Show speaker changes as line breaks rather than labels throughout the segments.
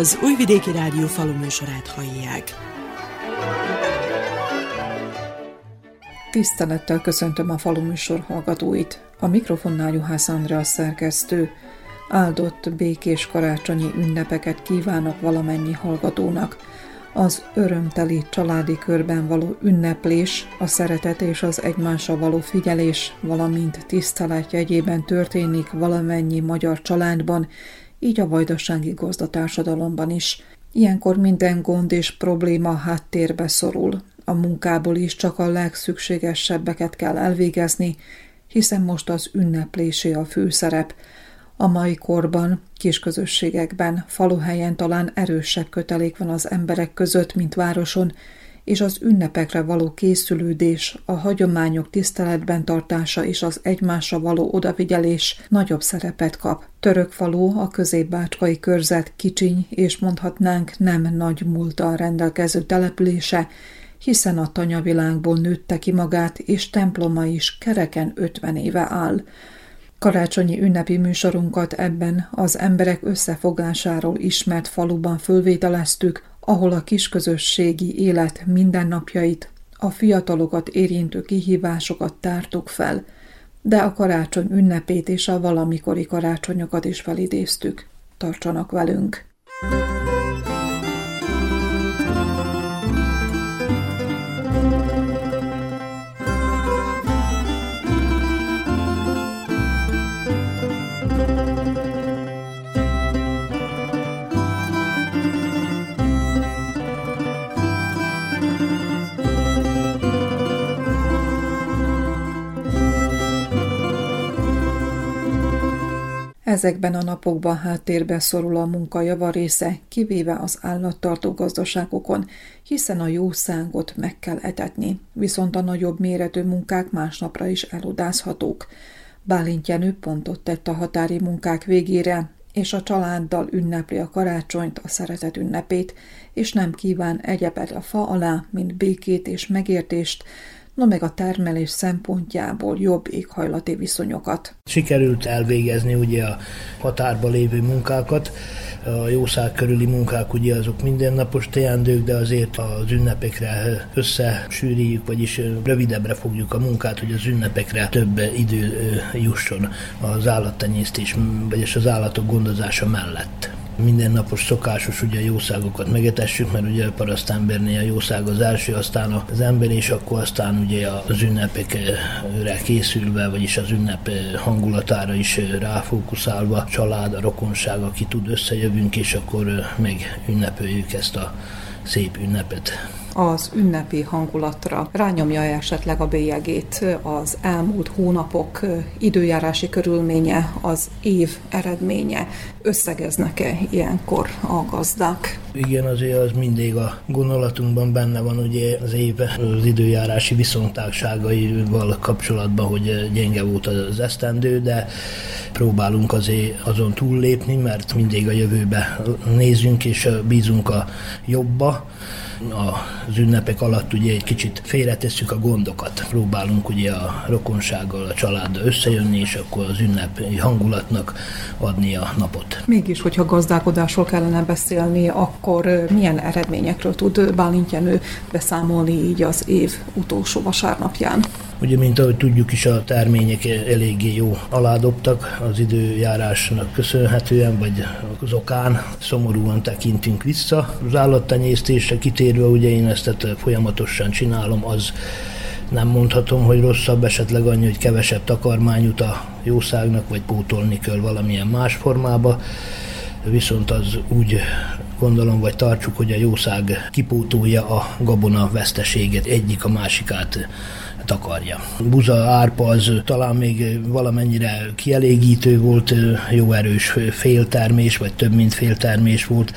Az Újvidéki Rádió faluműsorát hallják.
Tisztelettel köszöntöm a faluműsor hallgatóit. A mikrofonnál Juhász Andrea szerkesztő. Áldott, békés karácsonyi ünnepeket kívánok valamennyi hallgatónak. Az örömteli családi körben való ünneplés, a szeretet és az egymásra való figyelés, valamint tisztelet jegyében történik valamennyi magyar családban, így a vajdasági gazdatársadalomban is. Ilyenkor minden gond és probléma háttérbe szorul. A munkából is csak a legszükségesebbeket kell elvégezni, hiszen most az ünneplésé a főszerep. A mai korban, kisközösségekben, faluhelyen talán erősebb kötelék van az emberek között, mint városon, és az ünnepekre való készülődés, a hagyományok tiszteletben tartása és az egymásra való odafigyelés nagyobb szerepet kap. Török falu a középbácskai körzet kicsiny és mondhatnánk nem nagy múltal rendelkező települése, hiszen a tanyavilágból nőtte ki magát, és temploma is kereken 50 éve áll. Karácsonyi ünnepi műsorunkat ebben az emberek összefogásáról ismert faluban fölvételeztük, ahol a kisközösségi élet mindennapjait, a fiatalokat érintő kihívásokat tártuk fel, de a karácsony ünnepét és a valamikori karácsonyokat is felidéztük. Tartsanak velünk! thank Ezekben a napokban háttérbe szorul a munka javarésze, kivéve az állattartó gazdaságokon, hiszen a jószágot meg kell etetni, viszont a nagyobb méretű munkák másnapra is elodázhatók. Bálint Jenő pontot tett a határi munkák végére, és a családdal ünnepli a karácsonyt, a szeretet ünnepét, és nem kíván egyebet a fa alá, mint békét és megértést, no meg a termelés szempontjából jobb éghajlati viszonyokat.
Sikerült elvégezni ugye a határba lévő munkákat, a jószág körüli munkák ugye azok mindennapos teendők, de azért az ünnepekre összesűrjük, vagyis rövidebbre fogjuk a munkát, hogy az ünnepekre több idő jusson az állattenyésztés, vagyis az állatok gondozása mellett mindennapos szokásos ugye a jószágokat megetessük, mert ugye a parasztembernél a jószág az első, aztán az ember, és akkor aztán ugye az ünnepekre készülve, vagyis az ünnep hangulatára is ráfókuszálva, család, a rokonság, aki tud, összejövünk, és akkor meg ünnepeljük ezt a szép ünnepet
az ünnepi hangulatra rányomja esetleg a bélyegét az elmúlt hónapok időjárási körülménye, az év eredménye. Összegeznek-e ilyenkor a gazdák?
Igen, azért az mindig a gondolatunkban benne van, ugye az év az időjárási viszontagságaival kapcsolatban, hogy gyenge volt az esztendő, de próbálunk azért azon túllépni, mert mindig a jövőbe nézünk és bízunk a jobba az ünnepek alatt ugye egy kicsit félretesszük a gondokat. Próbálunk ugye a rokonsággal, a családdal összejönni, és akkor az ünnepi hangulatnak adni a napot.
Mégis, hogyha gazdálkodásról kellene beszélni, akkor milyen eredményekről tud Bálint Jenő beszámolni így az év utolsó vasárnapján?
Ugye, mint ahogy tudjuk is, a termények eléggé jó aládobtak az időjárásnak köszönhetően, vagy az okán szomorúan tekintünk vissza. Az állattenyésztésre kitérve, ugye én ezt folyamatosan csinálom, az nem mondhatom, hogy rosszabb, esetleg annyi, hogy kevesebb takarmány jut a jószágnak, vagy pótolni kell valamilyen más formába. Viszont az úgy gondolom, vagy tartsuk, hogy a jószág kipótolja a gabona veszteséget, egyik a másikát takarja. Buza árpa az talán még valamennyire kielégítő volt, jó erős féltermés, vagy több mint féltermés volt.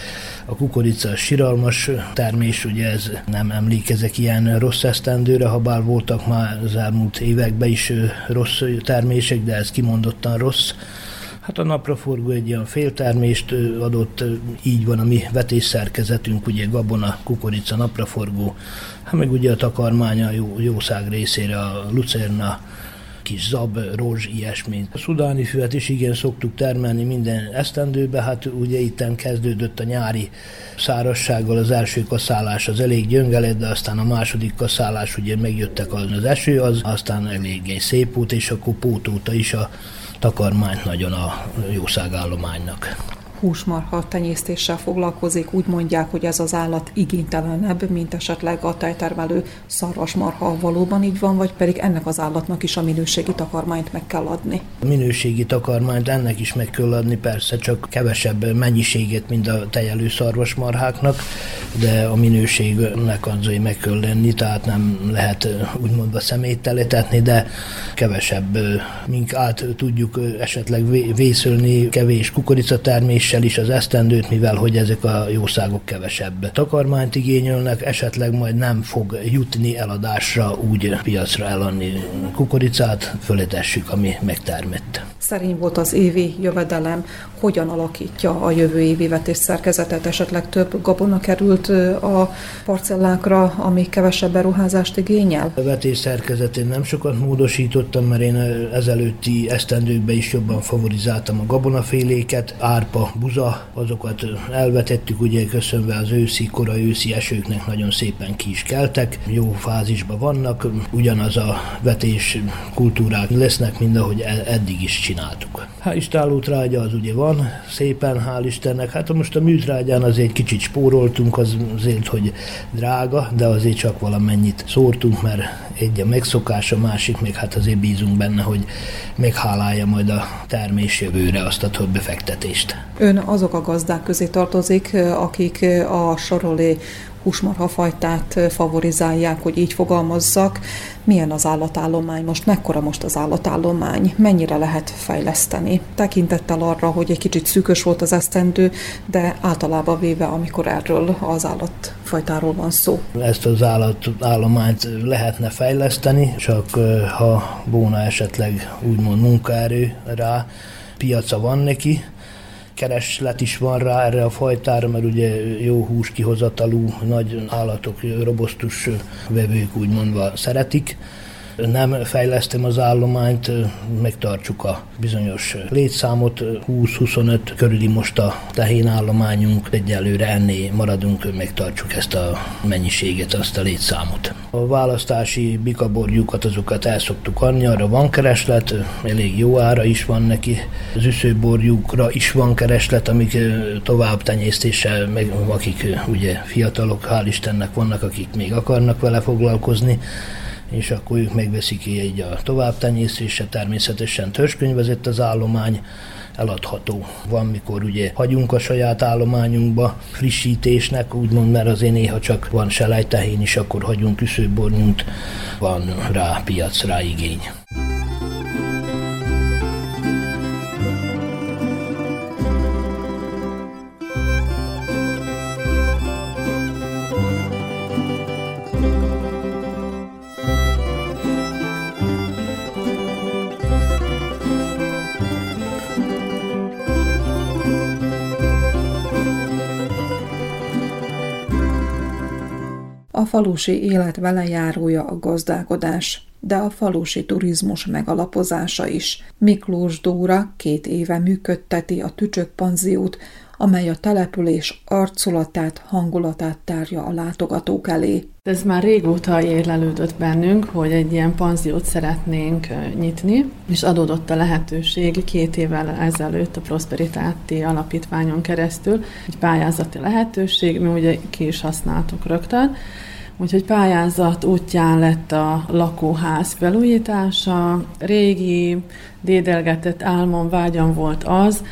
A kukorica siralmas termés, ugye ez nem emlékezek ilyen rossz esztendőre, ha bár voltak már az elmúlt években is rossz termések, de ez kimondottan rossz. Hát a napraforgó egy ilyen féltermést adott, így van a mi vetésszerkezetünk, ugye gabona, kukorica, napraforgó, hát meg ugye a takarmánya jó, jószág részére a lucerna, kis zab, rozs, ilyesmi. A szudáni füvet is igen szoktuk termelni minden esztendőbe, hát ugye itten kezdődött a nyári szárassággal az első kaszálás az elég gyönge lett, de aztán a második kaszálás ugye megjöttek az eső, az aztán eléggé szép út, és akkor pótóta is a takarmányt nagyon a jószágállománynak
húsmarha tenyésztéssel foglalkozik, úgy mondják, hogy ez az állat igénytelenebb, mint esetleg a tejtermelő szarvasmarha. Valóban így van, vagy pedig ennek az állatnak is a minőségi takarmányt meg kell adni?
A minőségi takarmányt ennek is meg kell adni, persze csak kevesebb mennyiséget, mint a tejelő szarvasmarháknak, de a minőségnek azért meg kell lenni, tehát nem lehet úgymond a szemét teletetni, de kevesebb mink át tudjuk esetleg vészölni kevés kukoricatermés növeléssel is az esztendőt, mivel hogy ezek a jószágok kevesebb takarmányt igényelnek, esetleg majd nem fog jutni eladásra úgy piacra eladni kukoricát, fölétessük, ami megtermett.
Szerény volt az évi jövedelem, hogyan alakítja a jövő évi vetés szerkezetet, esetleg több gabona került a parcellákra, ami kevesebb beruházást igényel?
A vetés szerkezetén nem sokat módosítottam, mert én ezelőtti esztendőkben is jobban favorizáltam a gabonaféléket, árpa, buza, azokat elvetettük, ugye köszönve az őszi, kora őszi esőknek nagyon szépen ki is keltek, jó fázisban vannak, ugyanaz a vetés kultúrák lesznek, mint ahogy e- eddig is csináltuk. Hát istálótrágya az ugye van, szépen, hál' Istennek. Hát most a műtrágyán azért kicsit spóroltunk, az azért, hogy drága, de azért csak valamennyit szórtunk, mert egy a megszokás, a másik még hát azért bízunk benne, hogy meghálálja majd a termés jövőre azt a több befektetést.
Ön azok a gazdák közé tartozik, akik a sorolé húsmarhafajtát favorizálják, hogy így fogalmazzak. Milyen az állatállomány most? Mekkora most az állatállomány? Mennyire lehet fejleszteni? Tekintettel arra, hogy egy kicsit szűkös volt az esztendő, de általában véve, amikor erről az állatfajtáról van szó.
Ezt az állatállományt lehetne fejleszteni, csak ha bóna esetleg úgymond munkaerő rá, piaca van neki, kereslet is van rá erre a fajtára, mert ugye jó hús kihozatalú nagy állatok, robosztus vevők úgymondva szeretik nem fejlesztem az állományt, megtartsuk a bizonyos létszámot, 20-25 körüli most a tehén állományunk, egyelőre ennél maradunk, megtartsuk ezt a mennyiséget, azt a létszámot. A választási bikaborjukat, azokat el szoktuk adni, arra van kereslet, elég jó ára is van neki. Az üszőborjukra is van kereslet, amik tovább tenyésztéssel, meg akik ugye fiatalok, hál' Istennek vannak, akik még akarnak vele foglalkozni, és akkor ők megveszik így a továbbtenyésztése, természetesen törzskönyvezett az állomány, eladható. Van, mikor ugye hagyunk a saját állományunkba frissítésnek, úgymond, mert azért néha csak van selejtehén is, akkor hagyunk üszőbornyút, van rá piac, rá igény.
A falusi élet velejárója a gazdálkodás, de a falusi turizmus megalapozása is. Miklós Dóra két éve működteti a Tücsök panziót, amely a település arculatát, hangulatát tárja a látogatók elé.
Ez már régóta érlelődött bennünk, hogy egy ilyen panziót szeretnénk nyitni, és adódott a lehetőség két évvel ezelőtt a Prosperitáti Alapítványon keresztül egy pályázati lehetőség, mi ugye ki is használtuk rögtön, Úgyhogy pályázat útján lett a lakóház felújítása. Régi, dédelgetett álmom, vágyam volt az,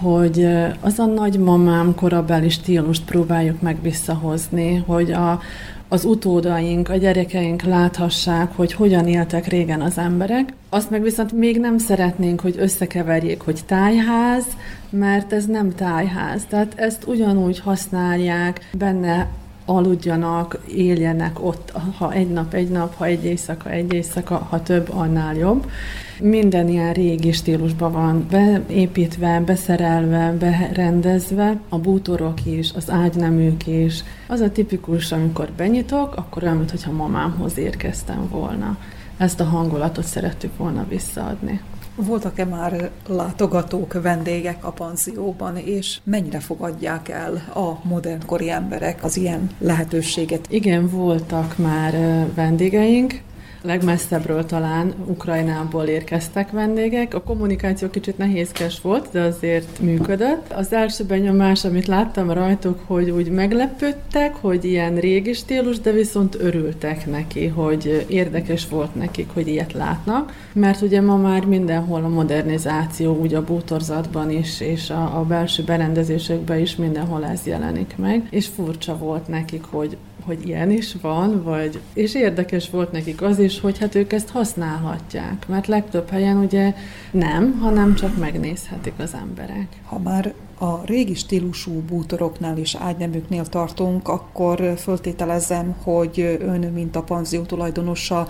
hogy az a nagymamám korabeli stílust próbáljuk meg visszahozni, hogy a, az utódaink, a gyerekeink láthassák, hogy hogyan éltek régen az emberek. Azt meg viszont még nem szeretnénk, hogy összekeverjék, hogy tájház, mert ez nem tájház. Tehát ezt ugyanúgy használják, benne aludjanak, éljenek ott, ha egy nap, egy nap, ha egy éjszaka, egy éjszaka, ha több, annál jobb. Minden ilyen régi stílusban van beépítve, beszerelve, berendezve, a bútorok is, az ágyneműk is. Az a tipikus, amikor benyitok, akkor olyan, mintha mamámhoz érkeztem volna. ezt a hangulatot szerettük volna visszaadni.
Voltak-e már látogatók, vendégek a panzióban, és mennyire fogadják el a modernkori emberek az ilyen lehetőséget?
Igen, voltak már vendégeink, legmesszebbről talán Ukrajnából érkeztek vendégek. A kommunikáció kicsit nehézkes volt, de azért működött. Az első benyomás, amit láttam rajtuk, hogy úgy meglepődtek, hogy ilyen régi stílus, de viszont örültek neki, hogy érdekes volt nekik, hogy ilyet látnak. Mert ugye ma már mindenhol a modernizáció, úgy a bútorzatban is, és a, a belső berendezésekben is mindenhol ez jelenik meg. És furcsa volt nekik, hogy hogy ilyen is van, vagy, és érdekes volt nekik az is, hogy hát ők ezt használhatják, mert legtöbb helyen ugye nem, hanem csak megnézhetik az emberek.
Ha már a régi stílusú bútoroknál és ágyneműknél tartunk, akkor föltételezem, hogy ön, mint a panzió tulajdonosa,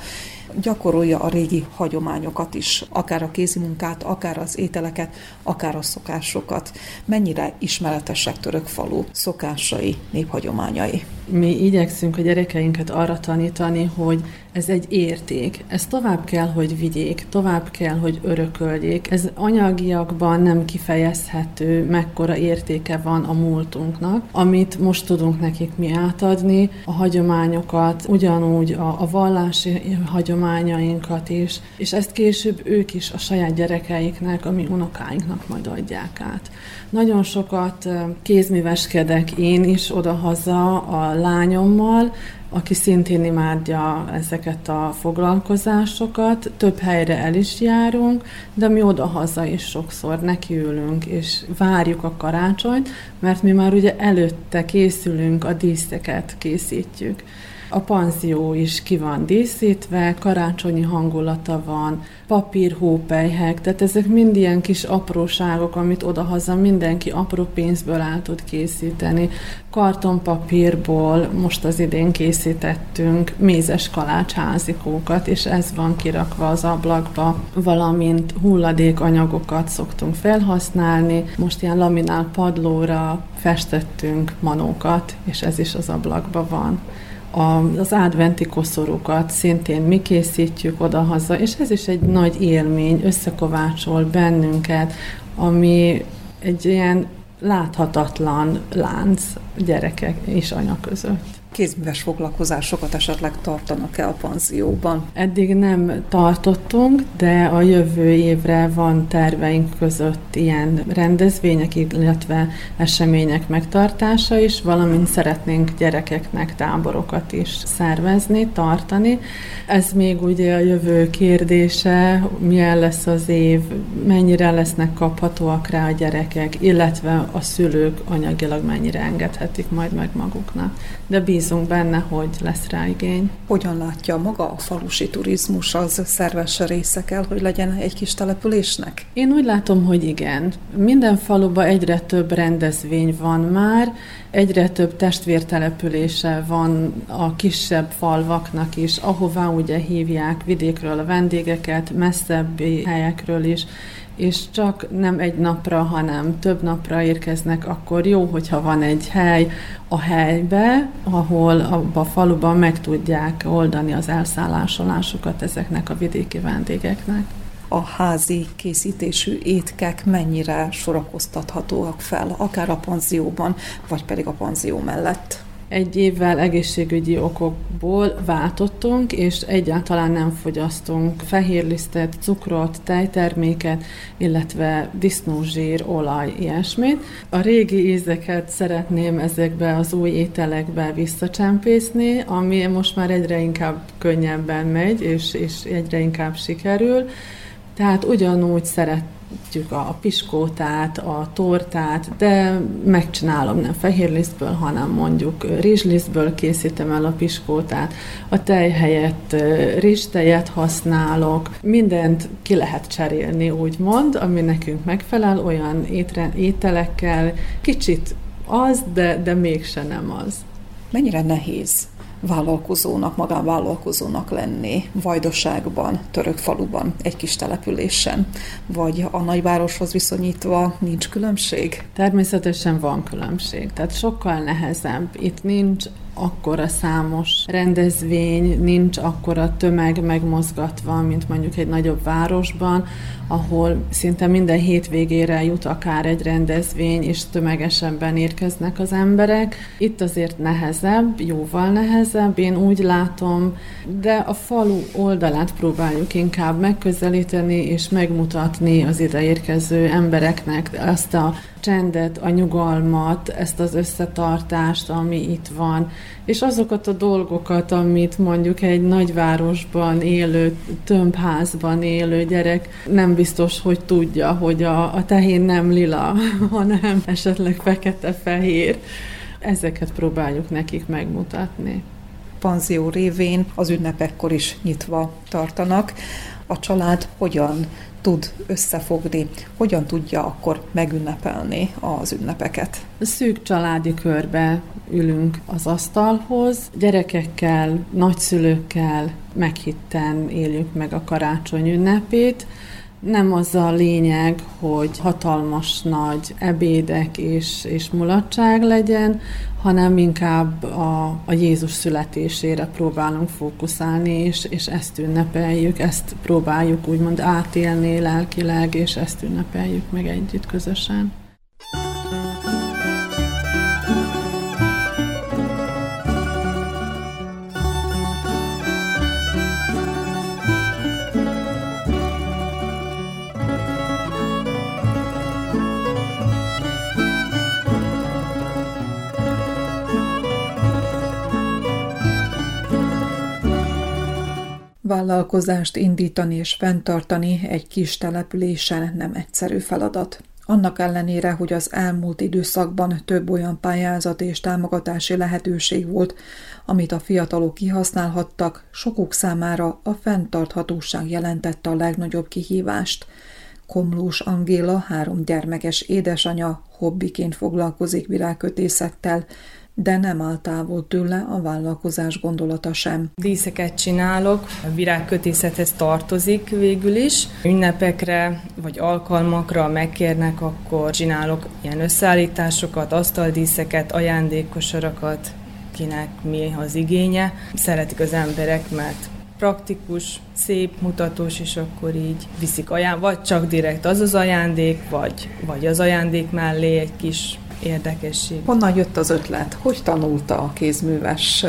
gyakorolja a régi hagyományokat is, akár a kézimunkát, akár az ételeket, akár a szokásokat. Mennyire ismeretesek török falu szokásai, néphagyományai?
Mi igyekszünk a gyerekeinket arra tanítani, hogy ez egy érték. Ez tovább kell, hogy vigyék, tovább kell, hogy örököljék. Ez anyagiakban nem kifejezhető, mekkora értéke van a múltunknak, amit most tudunk nekik mi átadni, a hagyományokat, ugyanúgy a, a vallási hagyományainkat is, és ezt később ők is a saját gyerekeiknek, a mi unokáinknak majd adják át. Nagyon sokat kézműveskedek én is odahaza a lányommal, aki szintén imádja ezeket a foglalkozásokat. Több helyre el is járunk, de mi oda-haza is sokszor nekiülünk, és várjuk a karácsonyt, mert mi már ugye előtte készülünk, a díszeket készítjük. A panzió is ki van díszítve, karácsonyi hangulata van, papírhópelyhek, tehát ezek mind ilyen kis apróságok, amit odahaza mindenki apró pénzből el tud készíteni. Kartonpapírból most az idén készítettünk mézes kalácsházikókat, és ez van kirakva az ablakba, valamint hulladékanyagokat szoktunk felhasználni. Most ilyen laminál padlóra festettünk manókat, és ez is az ablakba van az adventi koszorúkat szintén mi készítjük oda-haza, és ez is egy nagy élmény, összekovácsol bennünket, ami egy ilyen láthatatlan lánc gyerekek és anya között
kézműves foglalkozásokat esetleg tartanak-e a panzióban?
Eddig nem tartottunk, de a jövő évre van terveink között ilyen rendezvények, illetve események megtartása is, valamint szeretnénk gyerekeknek táborokat is szervezni, tartani. Ez még ugye a jövő kérdése, milyen lesz az év, mennyire lesznek kaphatóak rá a gyerekek, illetve a szülők anyagilag mennyire engedhetik majd meg maguknak. De bízunk bízunk benne, hogy lesz rá igény.
Hogyan látja maga a falusi turizmus, az szerves része kell, hogy legyen egy kis településnek?
Én úgy látom, hogy igen. Minden faluban egyre több rendezvény van már, egyre több testvértelepülése van a kisebb falvaknak is, ahová ugye hívják vidékről a vendégeket, messzebbi helyekről is, és csak nem egy napra, hanem több napra érkeznek, akkor jó, hogyha van egy hely a helybe, ahol abba a faluban meg tudják oldani az elszállásolásokat ezeknek a vidéki vendégeknek
a házi készítésű étkek mennyire sorakoztathatóak fel, akár a panzióban, vagy pedig a panzió mellett.
Egy évvel egészségügyi okokból váltottunk, és egyáltalán nem fogyasztunk fehérlisztet, cukrot, tejterméket, illetve disznózsír, olaj, ilyesmit. A régi ízeket szeretném ezekbe az új ételekbe visszacsempészni, ami most már egyre inkább könnyebben megy, és, és egyre inkább sikerül. Tehát ugyanúgy szeret szeretjük a piskótát, a tortát, de megcsinálom nem fehérlisztből, hanem mondjuk rizslisztből készítem el a piskótát. A tej helyett rizstejet használok. Mindent ki lehet cserélni, úgymond, ami nekünk megfelel, olyan étre, ételekkel. Kicsit az, de, de mégse nem az.
Mennyire nehéz vállalkozónak, magánvállalkozónak lenni Vajdaságban, török faluban, egy kis településen, vagy a nagyvároshoz viszonyítva nincs különbség?
Természetesen van különbség, tehát sokkal nehezebb. Itt nincs akkora számos rendezvény, nincs akkora tömeg megmozgatva, mint mondjuk egy nagyobb városban, ahol szinte minden hétvégére jut akár egy rendezvény, és tömegesebben érkeznek az emberek. Itt azért nehezebb, jóval nehezebb, én úgy látom, de a falu oldalát próbáljuk inkább megközelíteni és megmutatni az ide érkező embereknek azt a csendet, a nyugalmat, ezt az összetartást, ami itt van, és azokat a dolgokat, amit mondjuk egy nagyvárosban élő, tömbházban élő gyerek nem biztos, hogy tudja, hogy a, a tehén nem lila, hanem esetleg fekete-fehér. Ezeket próbáljuk nekik megmutatni.
Panzió révén az ünnepekkor is nyitva tartanak. A család hogyan tud összefogni, hogyan tudja akkor megünnepelni az ünnepeket.
Szűk családi körbe ülünk az asztalhoz, gyerekekkel, nagyszülőkkel meghitten éljük meg a karácsony ünnepét, nem az a lényeg, hogy hatalmas nagy ebédek és, és mulatság legyen, hanem inkább a, a Jézus születésére próbálunk fókuszálni, és, és ezt ünnepeljük, ezt próbáljuk úgymond átélni lelkileg, és ezt ünnepeljük meg együtt közösen.
Vállalkozást indítani és fenntartani egy kis településen nem egyszerű feladat. Annak ellenére, hogy az elmúlt időszakban több olyan pályázat és támogatási lehetőség volt, amit a fiatalok kihasználhattak, sokuk számára a fenntarthatóság jelentette a legnagyobb kihívást. Komlós Angéla, három gyermekes édesanya, hobbiként foglalkozik virágkötészettel, de nem áll távol tőle a vállalkozás gondolata sem.
Díszeket csinálok, a virágkötészethez tartozik végül is. Ünnepekre vagy alkalmakra megkérnek, akkor csinálok ilyen összeállításokat, asztaldíszeket, ajándékosarakat, kinek mi az igénye. Szeretik az emberek, mert praktikus, szép, mutatós, és akkor így viszik ajándék, vagy csak direkt az az ajándék, vagy, vagy az ajándék mellé egy kis érdekesség.
Honnan jött az ötlet? Hogy tanulta a kézműves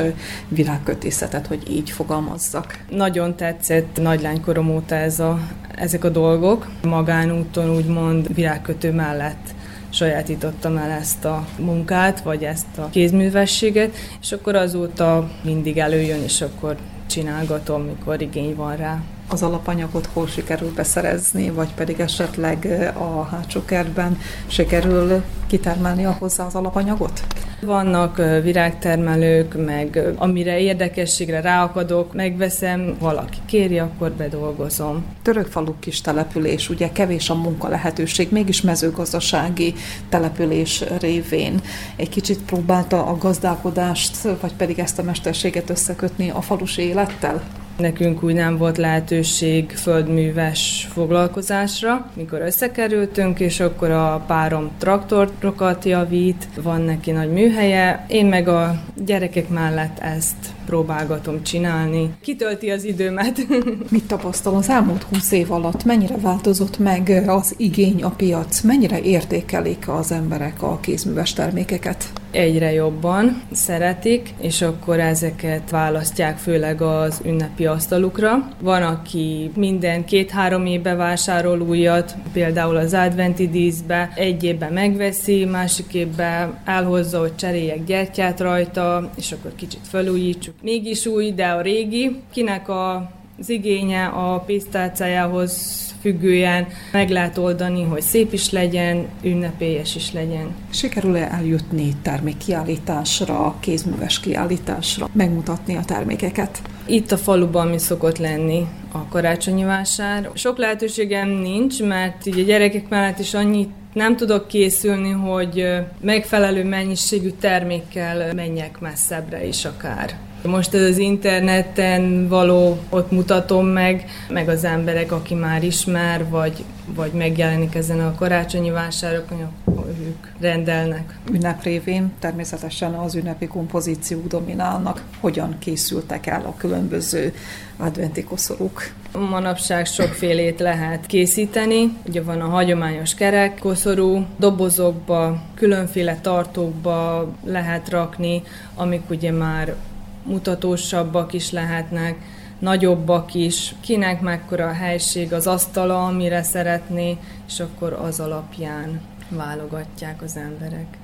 világkötészetet, hogy így fogalmazzak?
Nagyon tetszett nagylánykorom óta ez a, ezek a dolgok. Magánúton úgymond világkötő mellett sajátítottam el ezt a munkát, vagy ezt a kézművességet, és akkor azóta mindig előjön, és akkor csinálgatom, mikor igény van rá
az alapanyagot hol sikerül beszerezni, vagy pedig esetleg a hátsó kertben sikerül kitermelni hozzá az alapanyagot?
Vannak virágtermelők, meg amire érdekességre ráakadok, megveszem, valaki kéri, akkor bedolgozom.
Törökfalu kis település, ugye kevés a munka lehetőség, mégis mezőgazdasági település révén. Egy kicsit próbálta a gazdálkodást, vagy pedig ezt a mesterséget összekötni a falusi élettel?
Nekünk úgy nem volt lehetőség földműves foglalkozásra, mikor összekerültünk, és akkor a párom traktorokat javít, van neki nagy műhelye, én meg a gyerekek mellett ezt próbálgatom csinálni. Kitölti az időmet.
Mit tapasztal az elmúlt húsz év alatt? Mennyire változott meg az igény a piac? Mennyire értékelik az emberek a kézműves termékeket?
Egyre jobban szeretik, és akkor ezeket választják főleg az ünnepi asztalukra. Van, aki minden két-három évbe vásárol újat, például az adventi díszbe, egy évben megveszi, másik évben elhozza, hogy cseréljek gyertyát rajta, és akkor kicsit felújítsuk. Mégis új, de a régi. Kinek a az igénye a pénztárcájához függően meg lehet oldani, hogy szép is legyen, ünnepélyes is legyen.
Sikerül-e eljutni termékkiállításra, kézműves kiállításra, megmutatni a termékeket?
Itt a faluban mi szokott lenni a karácsonyi vásár. Sok lehetőségem nincs, mert így a gyerekek mellett is annyit nem tudok készülni, hogy megfelelő mennyiségű termékkel menjek messzebbre is akár. Most az interneten való, ott mutatom meg, meg az emberek, aki már ismer, vagy, vagy megjelenik ezen a karácsonyi vásárokon, ők rendelnek.
Ünnep révén természetesen az ünnepi kompozíciók dominálnak. Hogyan készültek el a különböző adventi koszorúk?
Manapság sokfélét lehet készíteni. Ugye van a hagyományos kerek koszorú, dobozokba, különféle tartókba lehet rakni, amik ugye már mutatósabbak is lehetnek, nagyobbak is, kinek mekkora a helység, az asztala, amire szeretné, és akkor az alapján válogatják az emberek.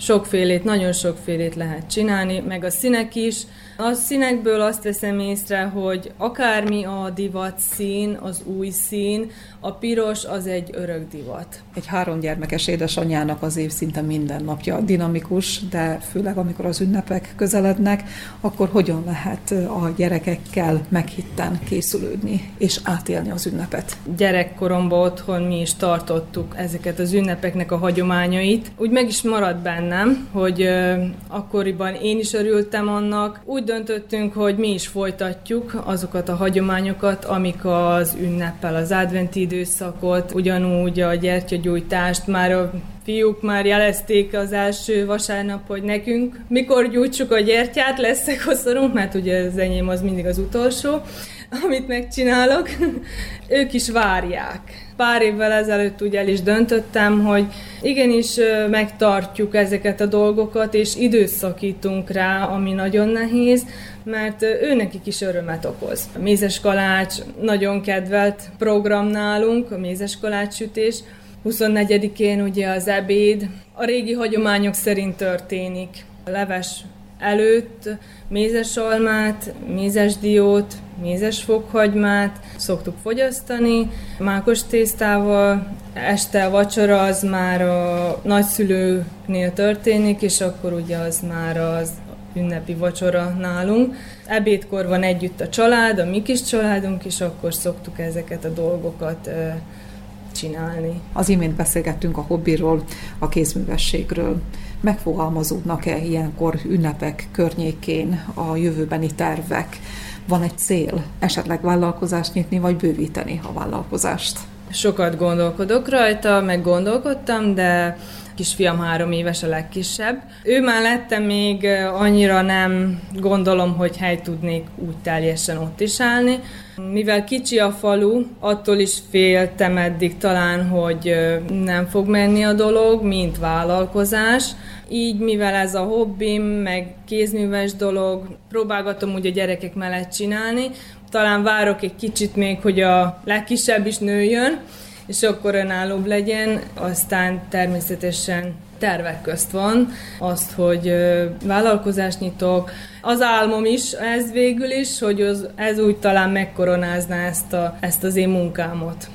Sokfélét, nagyon sokfélét lehet csinálni, meg a színek is. A színekből azt veszem észre, hogy akármi a divat szín, az új szín, a piros az egy örök divat.
Egy három gyermekes édesanyjának az év szinte minden napja dinamikus, de főleg amikor az ünnepek közelednek, akkor hogyan lehet a gyerekekkel meghitten készülődni és átélni az ünnepet?
Gyerekkoromban otthon mi is tartottuk ezeket az ünnepeknek a hagyományait. Úgy meg is maradt bennem, hogy euh, akkoriban én is örültem annak. Úgy döntöttünk, hogy mi is folytatjuk azokat a hagyományokat, amik az ünneppel, az adventi időszakot, ugyanúgy a gyertyagyújtást már a fiúk már jelezték az első vasárnap, hogy nekünk mikor gyújtsuk a gyertyát, lesz-e koszorunk, mert ugye az enyém az mindig az utolsó, amit megcsinálok. ők is várják. Pár évvel ezelőtt ugye el is döntöttem, hogy igenis megtartjuk ezeket a dolgokat, és időszakítunk rá, ami nagyon nehéz, mert ő nekik is örömet okoz. A mézes kalács nagyon kedvelt program nálunk, a mézes kalács sütés. 24-én ugye az ebéd a régi hagyományok szerint történik. A leves előtt mézes almát, mézes diót, mézes fokhagymát szoktuk fogyasztani, mákos tésztával, este a vacsora az már a nagyszülőknél történik, és akkor ugye az már az ünnepi vacsora nálunk. Ebédkor van együtt a család, a mi kis családunk, és akkor szoktuk ezeket a dolgokat csinálni.
Az imént beszélgettünk a hobbiról, a kézművességről. Megfogalmazódnak-e ilyenkor ünnepek környékén a jövőbeni tervek? Van egy cél, esetleg vállalkozást nyitni, vagy bővíteni a vállalkozást?
Sokat gondolkodok rajta, meg gondolkodtam, de kisfiam három éves a legkisebb. Ő mellettem még annyira nem gondolom, hogy hely tudnék úgy teljesen ott is állni. Mivel kicsi a falu, attól is féltem eddig talán, hogy nem fog menni a dolog, mint vállalkozás. Így, mivel ez a hobbim, meg kézműves dolog, próbálgatom úgy a gyerekek mellett csinálni, talán várok egy kicsit még, hogy a legkisebb is nőjön, és akkor önállóbb legyen, aztán természetesen tervek közt van, azt, hogy vállalkozást nyitok. Az álmom is ez végül is, hogy az, ez úgy talán megkoronázná ezt, a, ezt az én munkámot.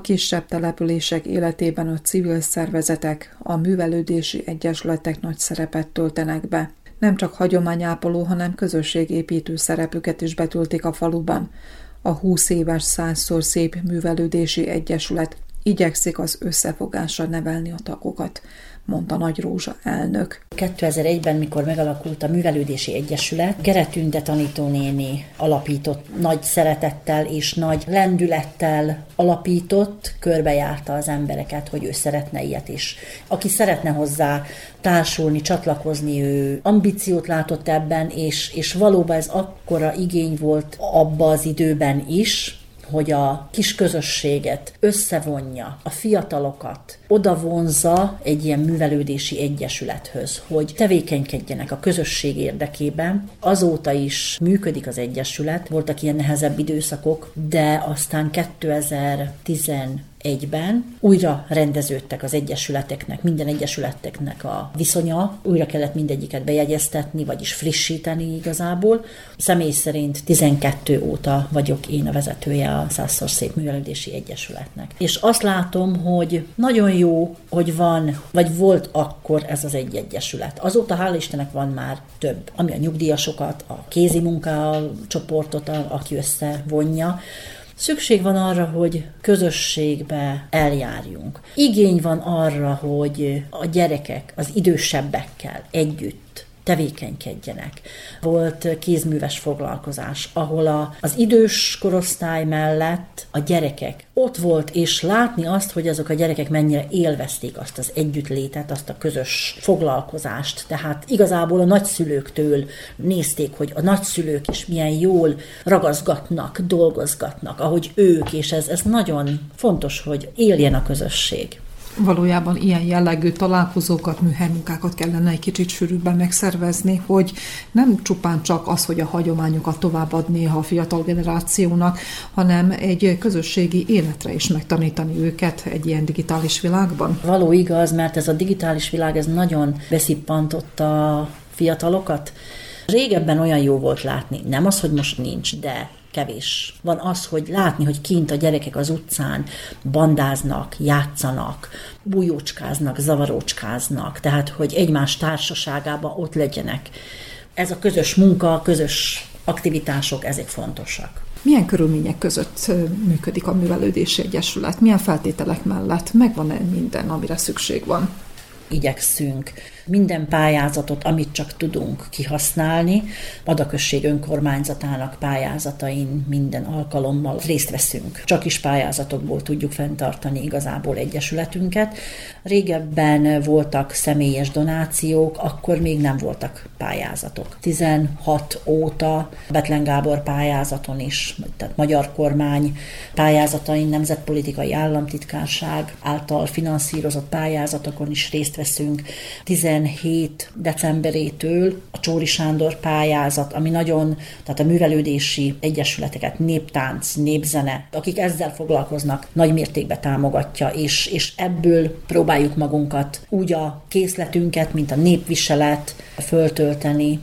Kisebb települések életében a civil szervezetek, a művelődési egyesületek nagy szerepet töltenek be. Nem csak hagyományápoló, hanem közösségépítő szerepüket is betöltik a faluban. A 20 éves százszor szép művelődési egyesület igyekszik az összefogásra nevelni a tagokat mondta Nagy Rózsa elnök.
2001-ben, mikor megalakult a Művelődési Egyesület, Geretünde tanítónéni alapított nagy szeretettel és nagy lendülettel alapított, körbejárta az embereket, hogy ő szeretne ilyet is. Aki szeretne hozzá társulni, csatlakozni, ő ambíciót látott ebben, és, és valóban ez akkora igény volt abba az időben is, hogy a kis közösséget összevonja, a fiatalokat, oda vonza egy ilyen művelődési egyesülethöz, hogy tevékenykedjenek a közösség érdekében. Azóta is működik az egyesület, voltak ilyen nehezebb időszakok, de aztán 2011 egyben. Újra rendeződtek az egyesületeknek, minden egyesületeknek a viszonya, újra kellett mindegyiket bejegyeztetni, vagyis frissíteni igazából. Személy szerint 12 óta vagyok én a vezetője a Százszor Szép Művelődési Egyesületnek. És azt látom, hogy nagyon jó, hogy van, vagy volt akkor ez az egy egyesület. Azóta hál' Istennek van már több, ami a nyugdíjasokat, a kézi munka csoportot, aki összevonja, Szükség van arra, hogy közösségbe eljárjunk. Igény van arra, hogy a gyerekek az idősebbekkel együtt tevékenykedjenek. Volt kézműves foglalkozás, ahol a, az idős korosztály mellett a gyerekek ott volt, és látni azt, hogy azok a gyerekek mennyire élvezték azt az együttlétet, azt a közös foglalkozást. Tehát igazából a nagyszülőktől nézték, hogy a nagyszülők is milyen jól ragazgatnak, dolgozgatnak, ahogy ők, és ez, ez nagyon fontos, hogy éljen a közösség
valójában ilyen jellegű találkozókat, műhelymunkákat kellene egy kicsit sűrűbben megszervezni, hogy nem csupán csak az, hogy a hagyományokat továbbadni a fiatal generációnak, hanem egy közösségi életre is megtanítani őket egy ilyen digitális világban.
Való igaz, mert ez a digitális világ ez nagyon beszippantotta a fiatalokat. Régebben olyan jó volt látni, nem az, hogy most nincs, de kevés. Van az, hogy látni, hogy kint a gyerekek az utcán bandáznak, játszanak, bújócskáznak, zavarócskáznak, tehát hogy egymás társaságában ott legyenek. Ez a közös munka, a közös aktivitások, ezek fontosak.
Milyen körülmények között működik a Művelődési Egyesület? Milyen feltételek mellett? Megvan-e minden, amire szükség van?
Igyekszünk minden pályázatot, amit csak tudunk kihasználni. Adakösség önkormányzatának pályázatain minden alkalommal részt veszünk. Csak is pályázatokból tudjuk fenntartani igazából egyesületünket. Régebben voltak személyes donációk, akkor még nem voltak pályázatok. 16 óta Betlen Gábor pályázaton is, tehát magyar kormány pályázatain, nemzetpolitikai államtitkárság által finanszírozott pályázatokon is részt veszünk. 17 decemberétől a Csóri Sándor pályázat, ami nagyon, tehát a művelődési egyesületeket, néptánc, népzene, akik ezzel foglalkoznak, nagy mértékben támogatja, és, és ebből próbáljuk magunkat úgy a készletünket, mint a népviselet föltölteni,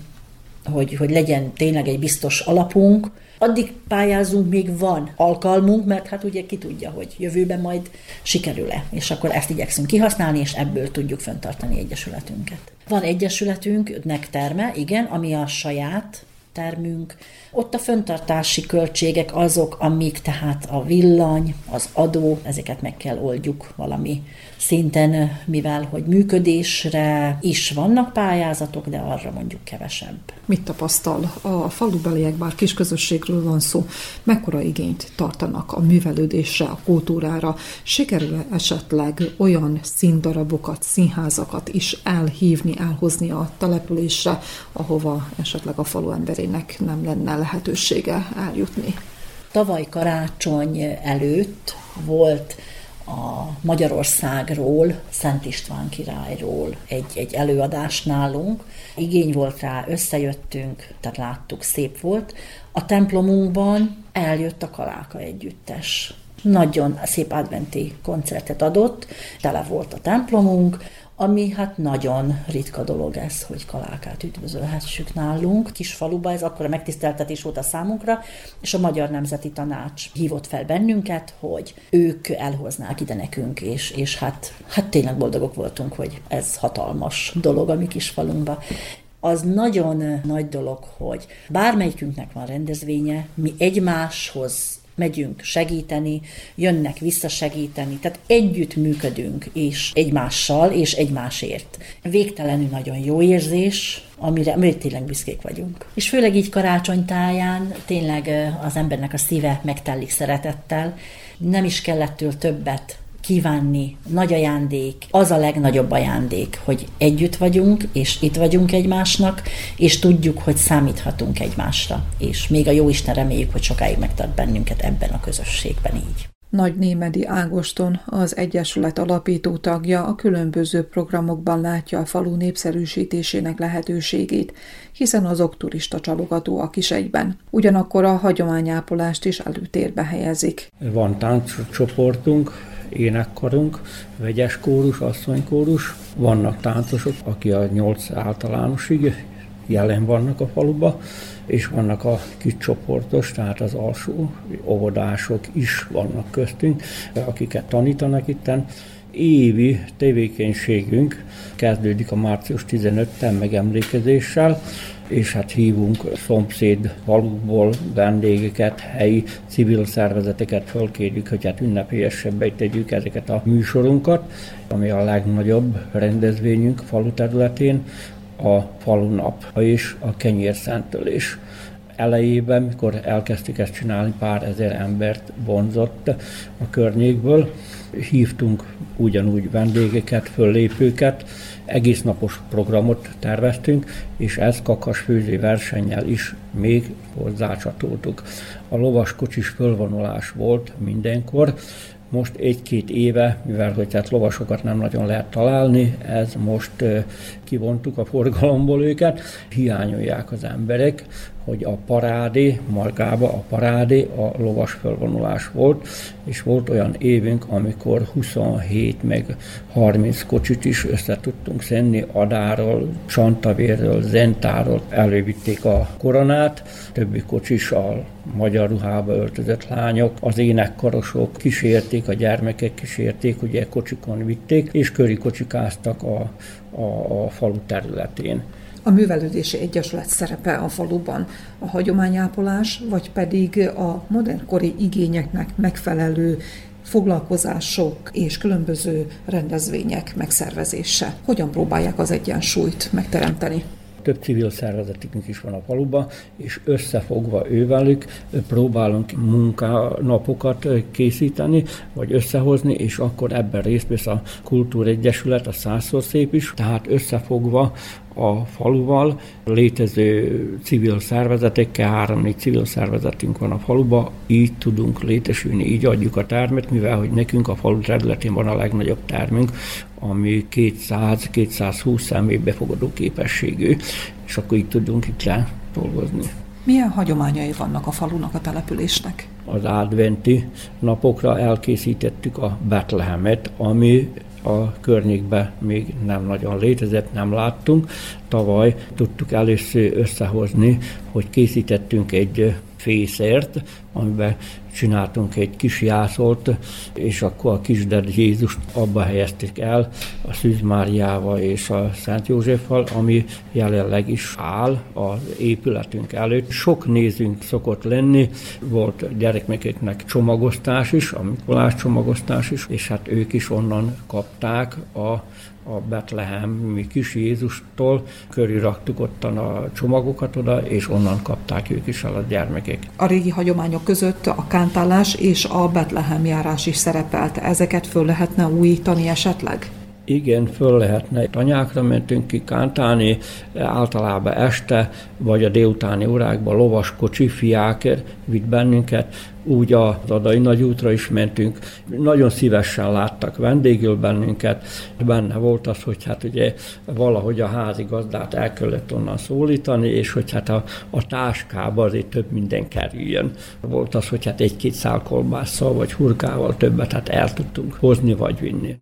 hogy, hogy legyen tényleg egy biztos alapunk, Addig pályázunk, még van alkalmunk, mert hát ugye ki tudja, hogy jövőben majd sikerül-e, és akkor ezt igyekszünk kihasználni, és ebből tudjuk fenntartani egyesületünket. Van egyesületünk, terme, igen, ami a saját termünk. Ott a föntartási költségek azok, amik tehát a villany, az adó, ezeket meg kell oldjuk valami szinten, mivel hogy működésre is vannak pályázatok, de arra mondjuk kevesebb.
Mit tapasztal? A falubeliek, bár kis közösségről van szó, mekkora igényt tartanak a művelődésre, a kultúrára? sikerül esetleg olyan színdarabokat, színházakat is elhívni, elhozni a településre, ahova esetleg a falu emberének nem lenne lehetősége eljutni?
Tavaly karácsony előtt volt a Magyarországról, Szent István királyról egy, egy előadás nálunk. Igény volt rá, összejöttünk, tehát láttuk, szép volt. A templomunkban eljött a Kaláka együttes. Nagyon szép adventi koncertet adott, tele volt a templomunk, ami hát nagyon ritka dolog ez, hogy kalákát üdvözölhessük nálunk. Kis faluba ez akkor a megtiszteltetés volt a számunkra, és a Magyar Nemzeti Tanács hívott fel bennünket, hogy ők elhoznák ide nekünk, és, és hát, hát tényleg boldogok voltunk, hogy ez hatalmas dolog a mi kis falunkba az nagyon nagy dolog, hogy bármelyikünknek van rendezvénye, mi egymáshoz megyünk segíteni, jönnek visszasegíteni, tehát együtt működünk és egymással és egymásért. Végtelenül nagyon jó érzés, amire, amire tényleg büszkék vagyunk. És főleg így karácsony táján tényleg az embernek a szíve megtellik szeretettel, nem is kellettől többet kívánni, nagy ajándék, az a legnagyobb ajándék, hogy együtt vagyunk, és itt vagyunk egymásnak, és tudjuk, hogy számíthatunk egymásra. És még a Jóisten reméljük, hogy sokáig megtart bennünket ebben a közösségben így.
Nagy Némedi Ágoston, az Egyesület alapító tagja a különböző programokban látja a falu népszerűsítésének lehetőségét, hiszen azok turista csalogatóak is egyben. Ugyanakkor a hagyományápolást is előtérbe helyezik.
Van tánccsoportunk, énekkarunk, vegyes kórus, asszonykórus, vannak táncosok, aki a nyolc általánosig jelen vannak a faluba, és vannak a kis tehát az alsó óvodások is vannak köztünk, akiket tanítanak itten. Évi tevékenységünk kezdődik a március 15-ten megemlékezéssel, és hát hívunk szomszéd valóból vendégeket, helyi civil szervezeteket fölkérjük, hogy hát ünnepélyesebbé tegyük ezeket a műsorunkat, ami a legnagyobb rendezvényünk falu területén, a falunap és a kenyérszentölés elejében, mikor elkezdtük ezt csinálni, pár ezer embert vonzott a környékből. Hívtunk ugyanúgy vendégeket, föllépőket, egész napos programot terveztünk, és ez kakasfőző versennyel is még hozzácsatoltuk. A lovaskocsis fölvonulás volt mindenkor, most egy-két éve, mivel hogy tehát lovasokat nem nagyon lehet találni, ez most kivontuk a forgalomból őket, hiányolják az emberek, hogy a parádé, magába a parádé a lovas felvonulás volt, és volt olyan évünk, amikor 27 meg 30 kocsit is össze tudtunk szenni Adáról, Csantavérről, Zentáról, elővitték a koronát, többi kocsissal magyar ruhába öltözött lányok, az énekkarosok kísérték, a gyermekek kísérték, ugye kocsikon vitték, és köri kocsikáztak a, a, a falu területén.
A Művelődési Egyesület szerepe a faluban a hagyományápolás, vagy pedig a modernkori igényeknek megfelelő foglalkozások és különböző rendezvények megszervezése. Hogyan próbálják az egyensúlyt megteremteni?
több civil szervezetünk is van a faluban, és összefogva ővelük próbálunk munkánapokat készíteni, vagy összehozni, és akkor ebben részt vesz a Kultúregyesület, a százszor szép is, tehát összefogva a faluval, létező civil szervezetekkel, három-négy civil szervezetünk van a faluba, így tudunk létesülni, így adjuk a termet, mivel hogy nekünk a falu területén van a legnagyobb termünk, ami 200-220 személy befogadó képességű, és akkor így tudunk itt le dolgozni.
Milyen hagyományai vannak a falunak, a településnek?
Az adventi napokra elkészítettük a Betlehemet, ami a környékben még nem nagyon létezett, nem láttunk. Tavaly tudtuk először összehozni, hogy készítettünk egy fészért, amiben csináltunk egy kis jászolt, és akkor a kisded Jézust abba helyezték el a Szűz Máriával és a Szent Józseffal, ami jelenleg is áll az épületünk előtt. Sok nézünk szokott lenni, volt gyerekmekeknek csomagoztás is, a Mikolás csomagoztás is, és hát ők is onnan kapták a a Betlehem, mi kis Jézustól, körül raktuk ottan a csomagokat oda, és onnan kapták ők is el a gyermekek.
A régi hagyományok között a kántálás és a Betlehem járás is szerepelt. Ezeket föl lehetne újítani esetleg?
Igen, föl lehetne. Tanyákra mentünk ki kántálni, általában este, vagy a délutáni órákban lovas kocsi, fiáker vitt bennünket, úgy az Adai Nagy útra is mentünk. Nagyon szívesen láttak vendégül bennünket. Benne volt az, hogy hát ugye valahogy a házigazdát el kellett onnan szólítani, és hogy hát a, a táskába azért több minden kerüljön. Volt az, hogy hát egy-két szál kolbásszal vagy hurkával többet hát el tudtunk hozni vagy vinni.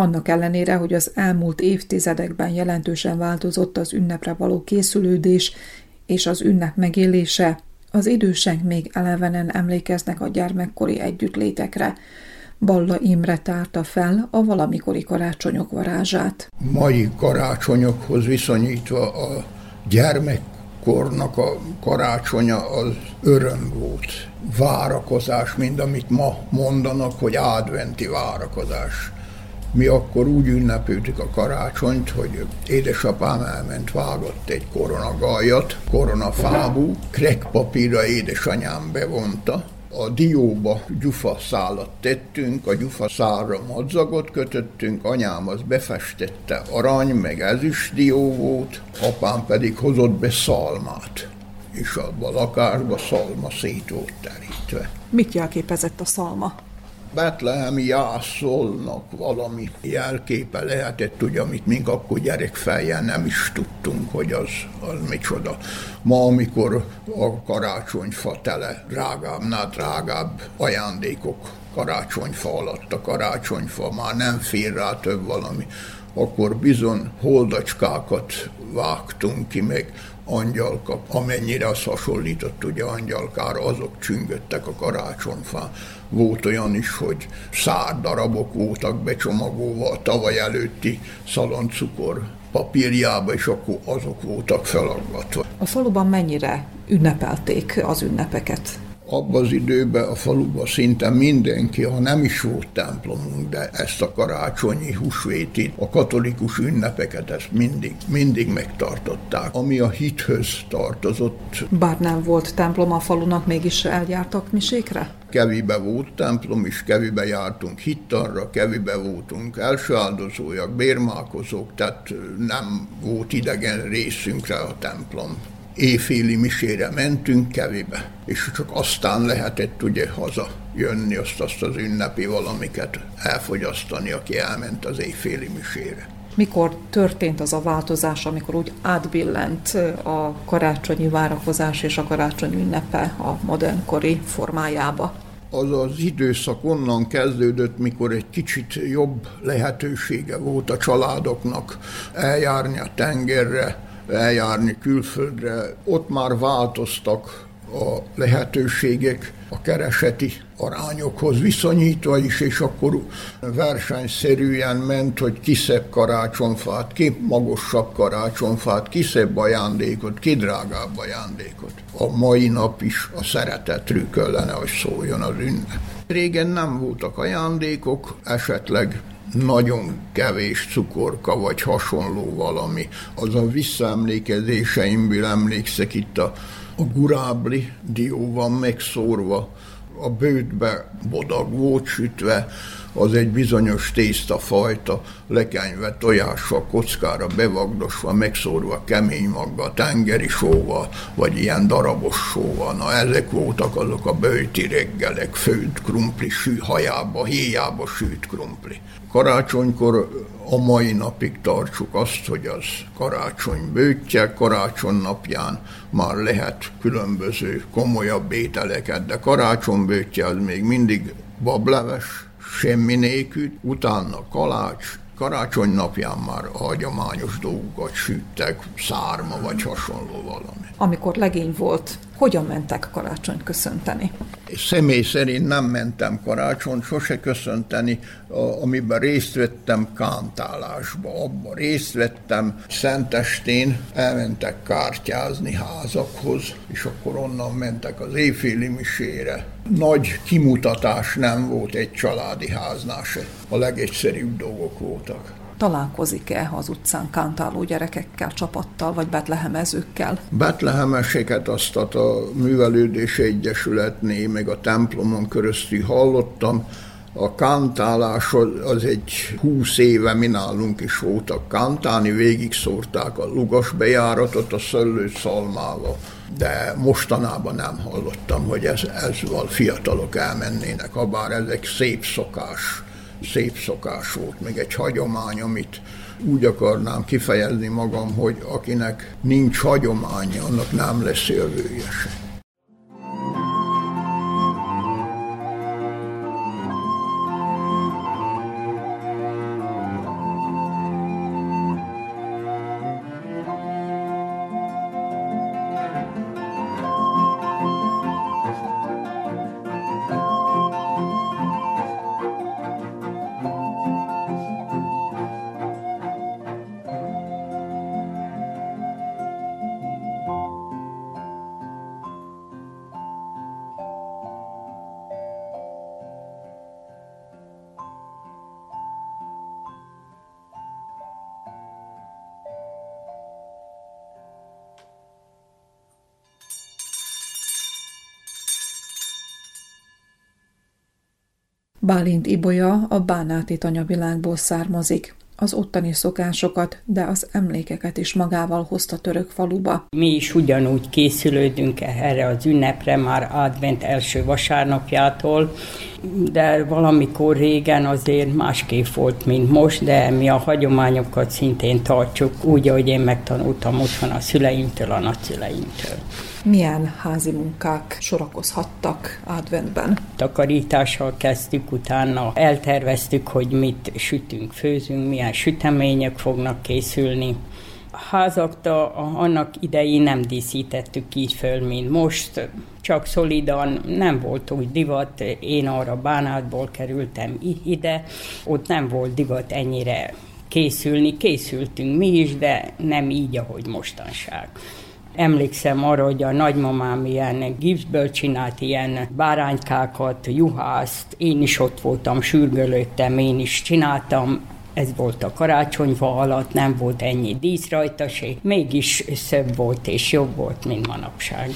Annak ellenére, hogy az elmúlt évtizedekben jelentősen változott az ünnepre való készülődés és az ünnep megélése, az idősek még elevenen emlékeznek a gyermekkori együttlétekre. Balla Imre tárta fel a valamikori karácsonyok varázsát.
Mai karácsonyokhoz viszonyítva a gyermek kornak a karácsonya az öröm volt. Várakozás, mind amit ma mondanak, hogy adventi várakozás. Mi akkor úgy ünnepültük a karácsonyt, hogy édesapám elment, vágott egy koronagajat, koronafábú, krekpapírra édesanyám bevonta, a dióba gyufaszálat tettünk, a gyufaszálra madzagot kötöttünk, anyám az befestette arany, meg ezüst dió volt, apám pedig hozott be szalmát, és a lakásba szalma szét terítve.
Mit jelképezett a szalma?
Betlehemi jászolnak valami jelképe lehetett, ugye, amit mink akkor gyerekfejjel nem is tudtunk, hogy az, az micsoda. Ma, amikor a karácsonyfa tele drágábbnál drágább ajándékok karácsonyfa alatt, a karácsonyfa már nem fér rá több valami, akkor bizony holdacskákat vágtunk ki, meg angyalka, amennyire az hasonlított ugye angyalkára, azok csüngöttek a karácsonyfán. Volt olyan is, hogy darabok voltak becsomagolva a tavaly előtti szaloncukor papírjába, és akkor azok voltak felaggatva.
A faluban mennyire ünnepelték az ünnepeket?
Abban az időben a faluban szinte mindenki, ha nem is volt templomunk, de ezt a karácsonyi húsvéti, a katolikus ünnepeket ezt mindig, mindig megtartották, ami a hithöz tartozott.
Bár nem volt templom a falunak, mégis eljártak misékre?
Kevibe volt templom is, Kevibe jártunk hittanra, Kevibe voltunk első áldozójak, bérmálkozók, tehát nem volt idegen részünkre a templom éjféli misére mentünk kevibe, és csak aztán lehetett ugye haza jönni, azt, azt az ünnepi valamiket elfogyasztani, aki elment az éjféli misére.
Mikor történt az a változás, amikor úgy átbillent a karácsonyi várakozás és a karácsony ünnepe a modernkori formájába?
az az időszak onnan kezdődött, mikor egy kicsit jobb lehetősége volt a családoknak eljárni a tengerre, eljárni külföldre. Ott már változtak a lehetőségek a kereseti arányokhoz viszonyítva is, és akkor versenyszerűen ment, hogy ki szebb karácsonfát, ki magasabb karácsonfát, ki szebb ajándékot, ki drágább ajándékot. A mai nap is a szeretetről kellene, hogy szóljon az ünnep. Régen nem voltak ajándékok, esetleg nagyon kevés cukorka, vagy hasonló valami. Az a visszaemlékezéseimből emlékszek itt a, a gurábli dió van megszórva, a bőtbe bodag volt sütve, az egy bizonyos tésztafajta, lekenyve tojással, kockára bevagdosva, megszórva kemény maggal, tengeri sóval, vagy ilyen darabos sóval. Na ezek voltak azok a bőti reggelek, főtt krumpli, sű, hajába, héjába sűt krumpli. Karácsonykor a mai napig tartsuk azt, hogy az karácsony bőtje, karácsony napján már lehet különböző komolyabb ételeket, de karácsony bőtje az még mindig bableves, semmi nélkül, utána kalács, karácsony napján már a hagyományos dolgokat süttek, szárma vagy hasonló valami.
Amikor legény volt, hogyan mentek karácsonyt köszönteni?
Személy szerint nem mentem karácsonyt sose köszönteni, amiben részt vettem kántálásba, abban részt vettem Szentestén, elmentek kártyázni házakhoz, és akkor onnan mentek az éjféli misére. Nagy kimutatás nem volt egy családi háznál se. A legegyszerűbb dolgok voltak
találkozik-e az utcán kántáló gyerekekkel, csapattal, vagy betlehemezőkkel?
Betlehemeseket azt a Művelődési Egyesületnél, meg a templomon köröztül hallottam, a kántálás az egy húsz éve mi nálunk is voltak kántálni, végig szórták a lugas bejáratot a szöllő szalmával, de mostanában nem hallottam, hogy ez, ezzel fiatalok elmennének, ha bár ezek szép szokás szép szokás volt, még egy hagyomány, amit úgy akarnám kifejezni magam, hogy akinek nincs hagyománya, annak nem lesz jövője se.
Bálint Ibolya a Bánáti tanyavilágból származik az ottani szokásokat, de az emlékeket is magával hozta török faluba.
Mi is ugyanúgy készülődünk erre az ünnepre már advent első vasárnapjától, de valamikor régen azért másképp volt, mint most, de mi a hagyományokat szintén tartjuk, úgy, ahogy én megtanultam otthon a szüleimtől, a nagyszüleimtől.
Milyen házi munkák sorakozhattak adventben?
Takarítással kezdtük, utána elterveztük, hogy mit sütünk, főzünk, milyen sütemények fognak készülni. Házakta annak idején nem díszítettük így föl, mint most, csak szolidan, nem volt úgy divat, én arra bánátból kerültem ide, ott nem volt divat ennyire készülni, készültünk mi is, de nem így, ahogy mostanság. Emlékszem arra, hogy a nagymamám ilyen gipszből csinált ilyen báránykákat, juhászt, én is ott voltam, sürgölődtem, én is csináltam, ez volt a karácsonyfa alatt, nem volt ennyi dísz rajta, mégis szebb volt és jobb volt, mint manapság.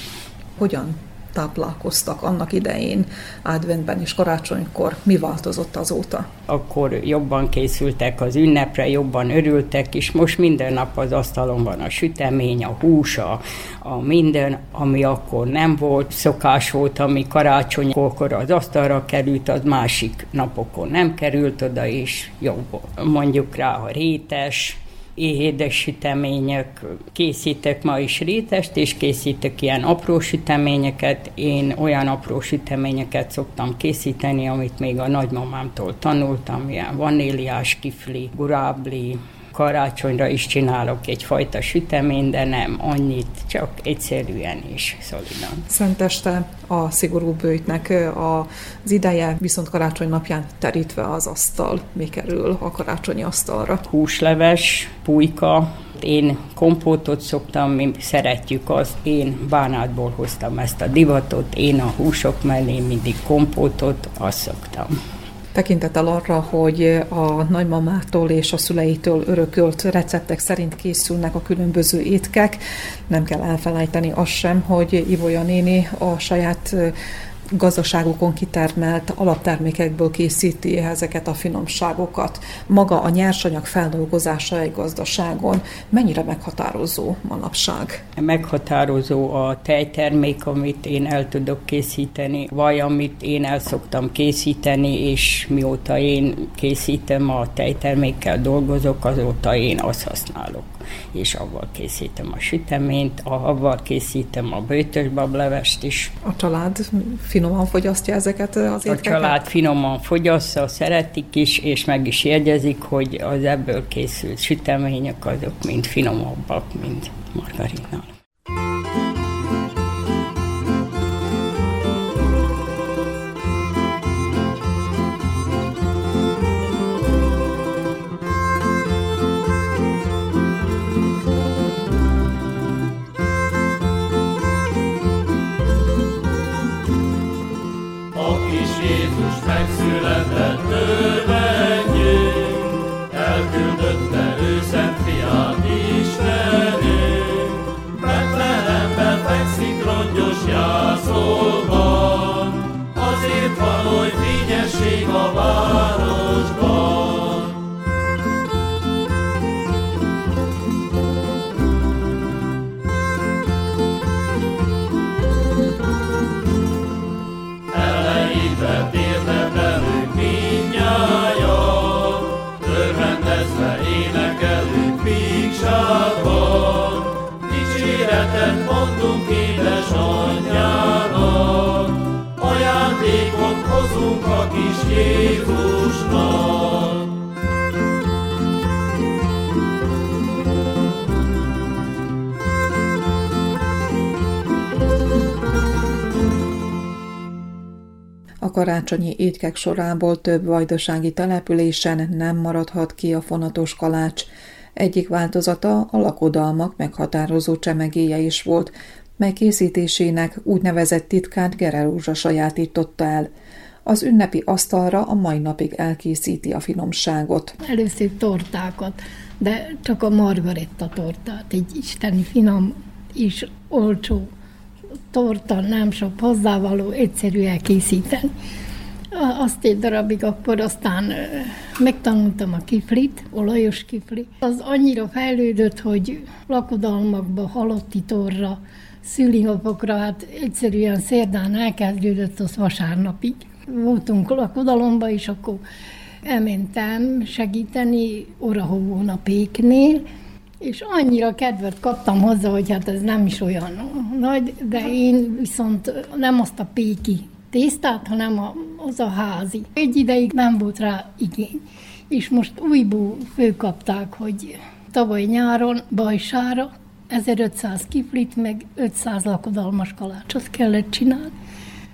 Hogyan táplálkoztak annak idején, adventben és karácsonykor. Mi változott azóta?
Akkor jobban készültek az ünnepre, jobban örültek, és most minden nap az asztalon van a sütemény, a hús, a, a minden, ami akkor nem volt. Szokás volt, ami karácsonykor az asztalra került, az másik napokon nem került oda, és jobb. Mondjuk rá a rétes, édes sütemények, készítek ma is rétest, és készítek ilyen apró süteményeket. Én olyan apró süteményeket szoktam készíteni, amit még a nagymamámtól tanultam, ilyen vaníliás kifli, gurábli, karácsonyra is csinálok egyfajta sütemény, de nem annyit, csak egyszerűen is szolidan.
Szenteste a szigorú bőjtnek az ideje, viszont karácsony napján terítve az asztal. Mi kerül a karácsonyi asztalra?
Húsleves, pulyka, én kompótot szoktam, mi szeretjük azt, én bánátból hoztam ezt a divatot, én a húsok mellé mindig kompótot, azt szoktam
tekintettel arra, hogy a nagymamától és a szüleitől örökölt receptek szerint készülnek a különböző étkek. Nem kell elfelejteni azt sem, hogy Ivolya néni a saját gazdaságokon kitermelt alaptermékekből készíti ezeket a finomságokat. Maga a nyersanyag feldolgozása egy gazdaságon mennyire meghatározó manapság?
Meghatározó a tejtermék, amit én el tudok készíteni, vagy amit én el szoktam készíteni, és mióta én készítem a tejtermékkel dolgozok, azóta én azt használok és avval készítem a süteményt, avval készítem a bőtös bablevest is.
A család finoman fogyasztja ezeket az étkeket?
A család finoman fogyasztja, szeretik is, és meg is jegyezik, hogy az ebből készült sütemények azok mind finomabbak, mint margarinnal.
Karácsonyi étkek sorából több vajdasági településen nem maradhat ki a fonatos kalács. Egyik változata a lakodalmak meghatározó csemegéje is volt, mely készítésének úgynevezett titkát Gerelúzsa sajátította el. Az ünnepi asztalra a mai napig elkészíti a finomságot.
Először tortákat, de csak a margaretta tortát, egy isteni finom és olcsó torta, nem sok hozzávaló, egyszerű elkészíteni. Azt egy darabig, akkor aztán megtanultam a kiflit, olajos kifli. Az annyira fejlődött, hogy lakodalmakba, halotti torra, szülinapokra, hát egyszerűen szerdán elkezdődött az vasárnapig. Voltunk lakodalomba, és akkor elmentem segíteni Orahóvón a péknél, és annyira kedvet kaptam hozzá, hogy hát ez nem is olyan nagy, de én viszont nem azt a péki tésztát, hanem a, az a házi. Egy ideig nem volt rá igény. És most újból főkapták, hogy tavaly nyáron Bajsára 1500 kiflit, meg 500 lakodalmas kalácsot kellett csinálni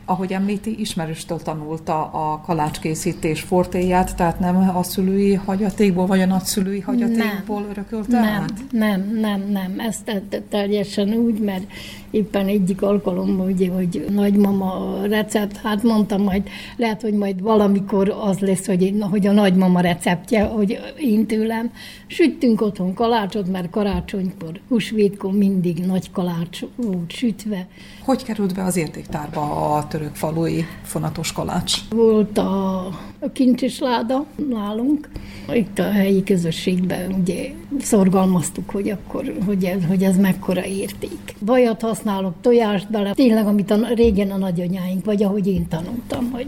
ahogy említi, ismerőstől tanulta a kalácskészítés fortéját, tehát nem a szülői hagyatékból, vagy a nagyszülői hagyatékból nem, örökölte
nem, át? Nem, nem, nem, ezt teljesen úgy, mert éppen egyik alkalommal, ugye, hogy nagymama recept, hát mondtam majd, lehet, hogy majd valamikor az lesz, hogy, én, hogy a nagymama receptje, hogy én tőlem. Süttünk otthon kalácsot, mert karácsonykor, húsvétkor mindig nagy kalács volt sütve.
Hogy került be az értéktárba a török falui fonatos kalács?
Volt a, a kincses láda nálunk, itt a helyi közösségben ugye szorgalmaztuk, hogy akkor, hogy ez, hogy ez mekkora érték. Vajat használok, tojást bele, tényleg, amit a, régen a nagyanyáink, vagy ahogy én tanultam, hogy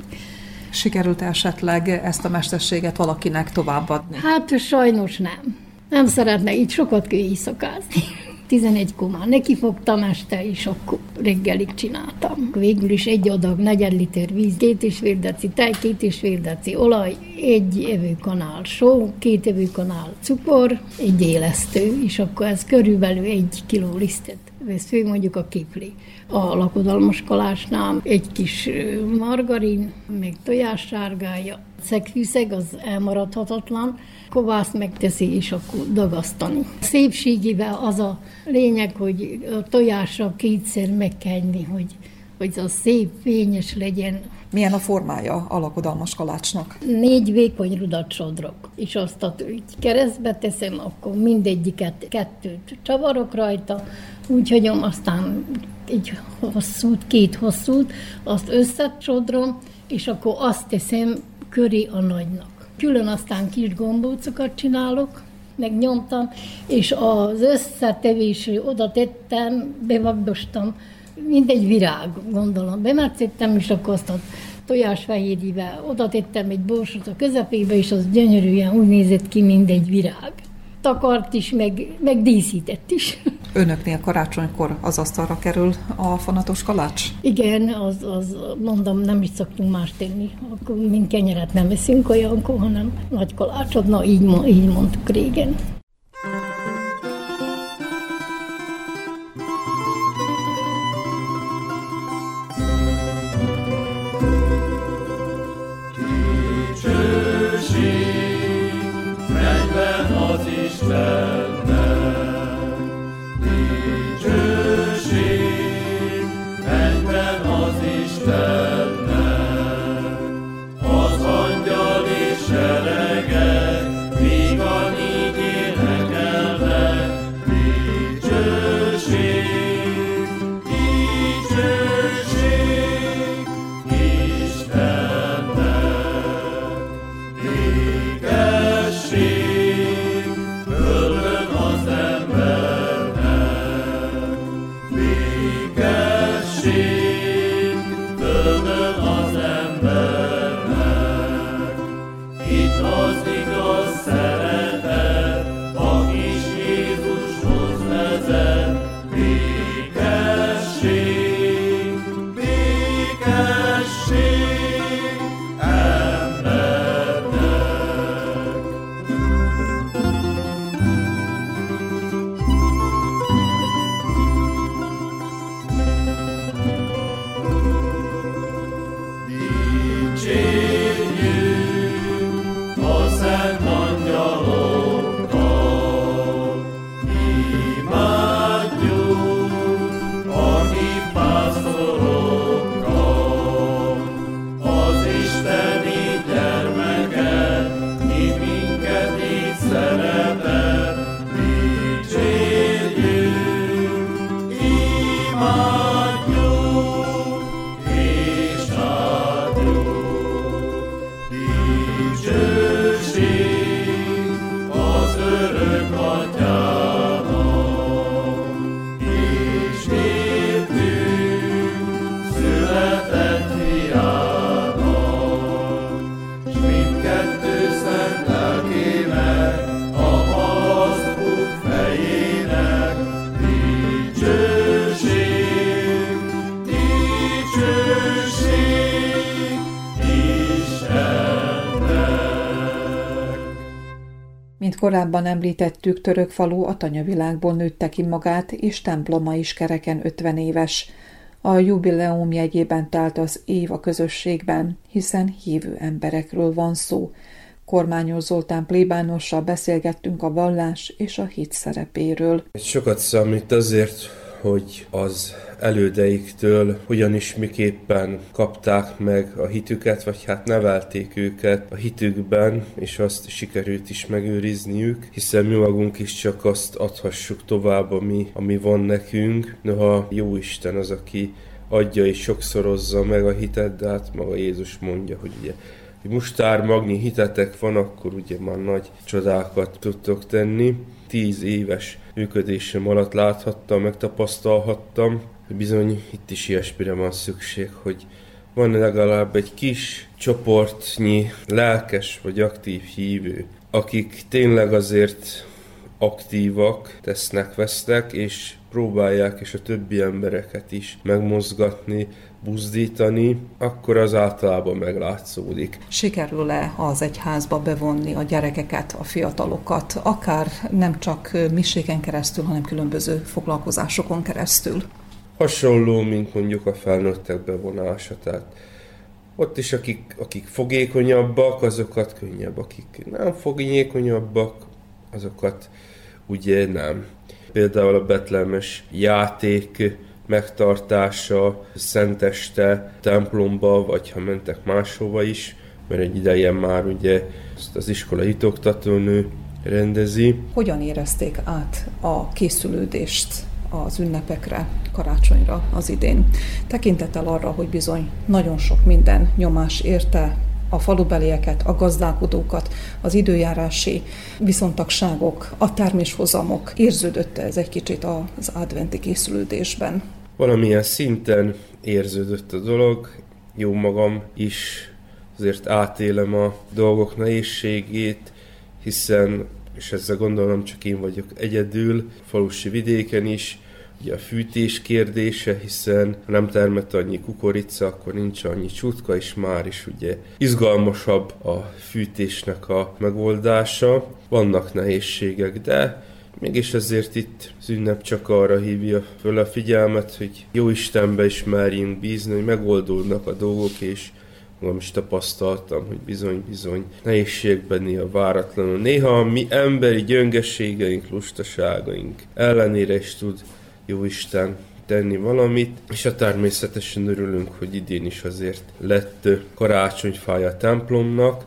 Sikerült esetleg ezt a mesterséget valakinek továbbadni?
Hát sajnos nem. Nem szeretne így sokat kell éjszakázni. 11-kor már nekifogtam este, és akkor reggelig csináltam. Végül is egy adag, negyed liter víz, két és fél deci tej, két és fél deci olaj, egy evőkanál só, két evőkanál cukor, egy élesztő, és akkor ez körülbelül egy kiló lisztet vesz fő mondjuk a kipli. A lakodalmas kalásnál egy kis margarin, még tojássárgája, szegfűszeg az elmaradhatatlan, kovászt megteszi, és akkor dagasztani. Szépségével az a lényeg, hogy a tojásra kétszer megkenni, hogy, hogy az szép, fényes legyen.
Milyen a formája a lakodalmas kalácsnak?
Négy vékony rudat sodrok, és azt a keresztbe teszem, akkor mindegyiket kettőt csavarok rajta, úgy aztán egy hosszút, két hosszút, azt összecsodrom, és akkor azt teszem köré a nagynak. Külön aztán kis gombócokat csinálok, megnyomtam, és az összetevésre oda tettem, bevagdostam, mint egy virág, gondolom. Bemetszítem, és akkor azt a tojásfehérjével oda tettem egy borsot a közepébe, és az gyönyörűen úgy nézett ki, mint egy virág. Takart is, meg, meg díszített is.
Önöknél karácsonykor az asztalra kerül a fonatos kalács?
Igen, az, az mondom, nem is szoktunk más tenni. Akkor mind kenyeret nem veszünk olyankor, hanem nagy kalácsot, na így, így mondtuk régen.
Korábban említettük, török falu a tanyavilágból nőtte ki magát, és temploma is kereken 50 éves. A jubileum jegyében telt az év a közösségben, hiszen hívő emberekről van szó. Kormányos Zoltán plébánossal beszélgettünk a vallás és a hit szerepéről.
Sokat számít azért, hogy az elődeiktől hogyan is miképpen kapták meg a hitüket, vagy hát nevelték őket a hitükben, és azt sikerült is megőrizniük, hiszen mi magunk is csak azt adhassuk tovább, ami, ami van nekünk. Noha jó Isten az, aki adja és sokszorozza meg a hitet, de hát maga Jézus mondja, hogy ugye hogy mustár magnyi hitetek van, akkor ugye már nagy csodákat tudtok tenni. Tíz éves működésem alatt láthattam, megtapasztalhattam, bizony itt is ilyesmire van szükség, hogy van legalább egy kis csoportnyi lelkes vagy aktív hívő, akik tényleg azért aktívak, tesznek, vesznek, és próbálják és a többi embereket is megmozgatni, buzdítani, akkor az általában meglátszódik.
Sikerül-e az egyházba bevonni a gyerekeket, a fiatalokat, akár nem csak miséken keresztül, hanem különböző foglalkozásokon keresztül?
Hasonló, mint mondjuk a felnőttek bevonása, tehát ott is akik, akik fogékonyabbak, azokat könnyebb, akik nem fogékonyabbak, azokat ugye nem. Például a betlemes játék megtartása, szenteste, templomba, vagy ha mentek máshova is, mert egy ideje már ugye ezt az iskola hitoktatónő rendezi.
Hogyan érezték át a készülődést az ünnepekre, karácsonyra az idén? Tekintettel arra, hogy bizony nagyon sok minden nyomás érte a falubelieket, a gazdálkodókat, az időjárási viszontagságok, a terméshozamok. Érződött ez egy kicsit az adventi készülődésben?
Valamilyen szinten érződött a dolog, jó magam is azért átélem a dolgok nehézségét, hiszen, és ezzel gondolom csak én vagyok egyedül, falusi vidéken is, ugye a fűtés kérdése, hiszen ha nem termett annyi kukorica, akkor nincs annyi csutka, és már is ugye izgalmasabb a fűtésnek a megoldása. Vannak nehézségek, de mégis ezért itt az ünnep csak arra hívja föl a figyelmet, hogy jó Istenbe is merjünk bízni, hogy megoldódnak a dolgok, és magam is tapasztaltam, hogy bizony-bizony nehézségben néha váratlanul. Néha a mi emberi gyöngeségeink, lustaságaink ellenére is tud jó Isten tenni valamit, és a természetesen örülünk, hogy idén is azért lett karácsonyfája a templomnak,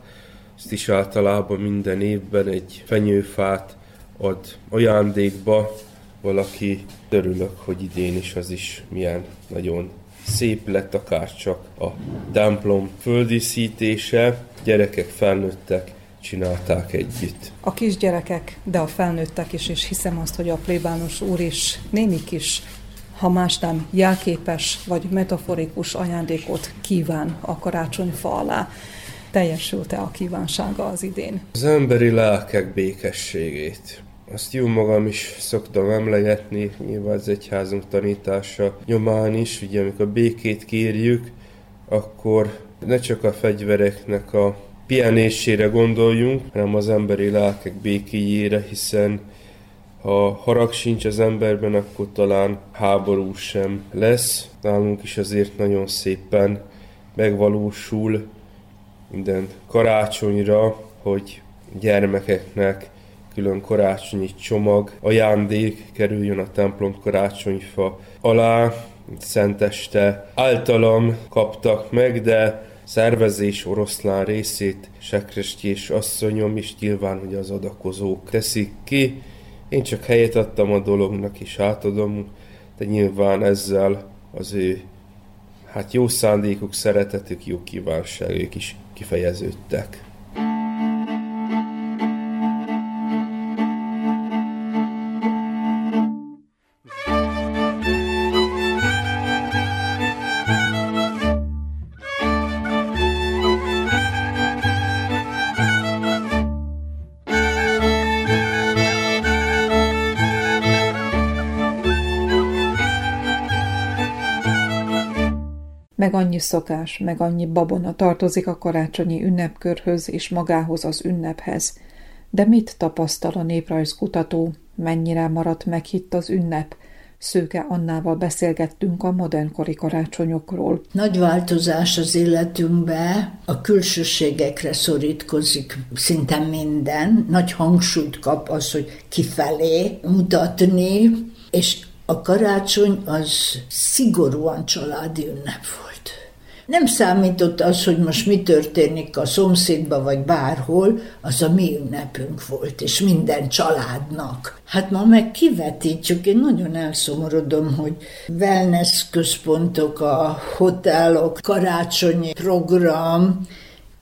ezt is általában minden évben egy fenyőfát ad ajándékba valaki. Örülök, hogy idén is az is milyen nagyon szép lett akár csak a templom földíszítése, gyerekek, felnőttek csinálták együtt.
A kisgyerekek, de a felnőttek is, és hiszem azt, hogy a plébános úr is némi kis ha más nem jelképes vagy metaforikus ajándékot kíván a karácsonyfa alá. Teljesült-e a kívánsága az idén?
Az emberi lelkek békességét. Azt jó magam is szoktam emlegetni, nyilván az egyházunk tanítása nyomán is, ugye amikor békét kérjük, akkor ne csak a fegyvereknek a pihenésére gondoljunk, hanem az emberi lelkek békéjére, hiszen ha harag sincs az emberben, akkor talán háború sem lesz. Nálunk is azért nagyon szépen megvalósul minden karácsonyra, hogy gyermekeknek külön karácsonyi csomag, ajándék kerüljön a templom karácsonyfa alá, szenteste általam kaptak meg, de szervezés oroszlán részét Sekrestyi és asszonyom is nyilván, hogy az adakozók teszik ki. Én csak helyet adtam a dolognak, és átadom, de nyilván ezzel az ő hát jó szándékuk, szeretetük, jó kívánságok is kifejeződtek.
Annyi szokás, meg annyi babona tartozik a karácsonyi ünnepkörhöz és magához az ünnephez. De mit tapasztal a néprajzkutató? Mennyire maradt meghitt az ünnep? Szőke Annával beszélgettünk a modernkori karácsonyokról.
Nagy változás az életünkbe, a külsőségekre szorítkozik szinte minden, nagy hangsúlyt kap az, hogy kifelé mutatni, és a karácsony az szigorúan családi ünnep volt. Nem számított az, hogy most mi történik a szomszédba vagy bárhol, az a mi ünnepünk volt, és minden családnak. Hát ma meg kivetítjük, én nagyon elszomorodom, hogy wellness központok, a hotelok, karácsonyi program,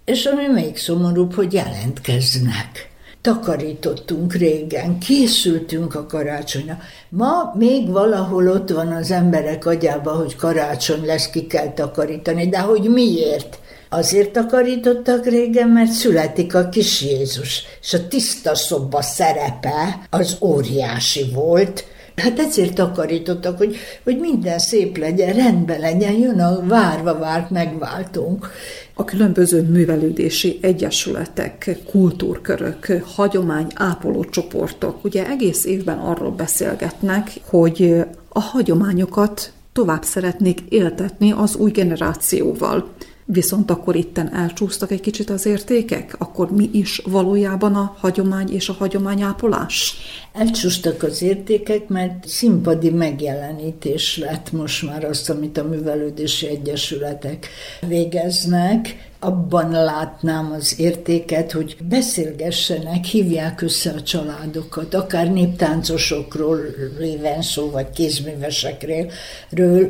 és ami még szomorúbb, hogy jelentkeznek takarítottunk régen, készültünk a karácsonyra. Ma még valahol ott van az emberek agyába, hogy karácsony lesz, ki kell takarítani, de hogy miért? Azért takarítottak régen, mert születik a kis Jézus, és a tiszta szoba szerepe az óriási volt, Hát ezért takarítottak, hogy, hogy minden szép legyen, rendben legyen, jön a várva várt megváltunk.
A különböző művelődési egyesületek, kultúrkörök, hagyomány ápoló csoportok ugye egész évben arról beszélgetnek, hogy a hagyományokat tovább szeretnék éltetni az új generációval. Viszont akkor itten elcsúsztak egy kicsit az értékek? Akkor mi is valójában a hagyomány és a hagyományápolás?
Elcsúsztak az értékek, mert színpadi megjelenítés lett most már azt, amit a művelődési egyesületek végeznek. Abban látnám az értéket, hogy beszélgessenek, hívják össze a családokat, akár néptáncosokról léven szó, vagy kézművesekről,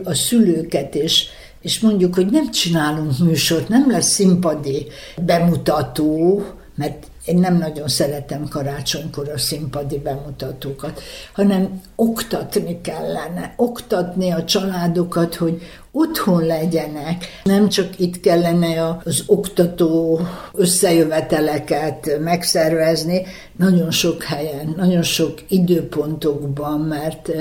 a szülőket és és mondjuk, hogy nem csinálunk műsort, nem lesz színpadi bemutató, mert én nem nagyon szeretem karácsonykor a színpadi bemutatókat, hanem oktatni kellene, oktatni a családokat, hogy otthon legyenek. Nem csak itt kellene az oktató összejöveteleket megszervezni, nagyon sok helyen, nagyon sok időpontokban, mert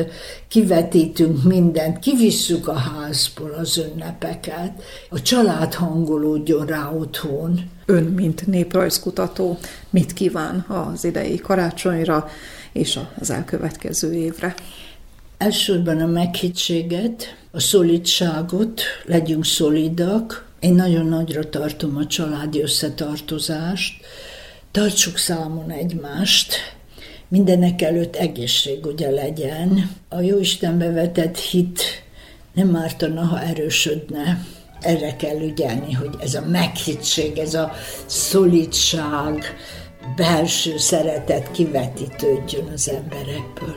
kivetítünk mindent, kivisszük a házból az ünnepeket, a család hangolódjon rá otthon.
Ön, mint néprajzkutató, mit kíván az idei karácsonyra és az elkövetkező évre?
Elsősorban a meghittséget, a szolidságot, legyünk szolidak. Én nagyon nagyra tartom a családi összetartozást, tartsuk számon egymást, mindenek előtt egészség ugye legyen. A Jóistenbe vetett hit nem ártana, ha erősödne. Erre kell ügyelni, hogy ez a meghittség, ez a szolidság, belső szeretet kivetítődjön az emberekből.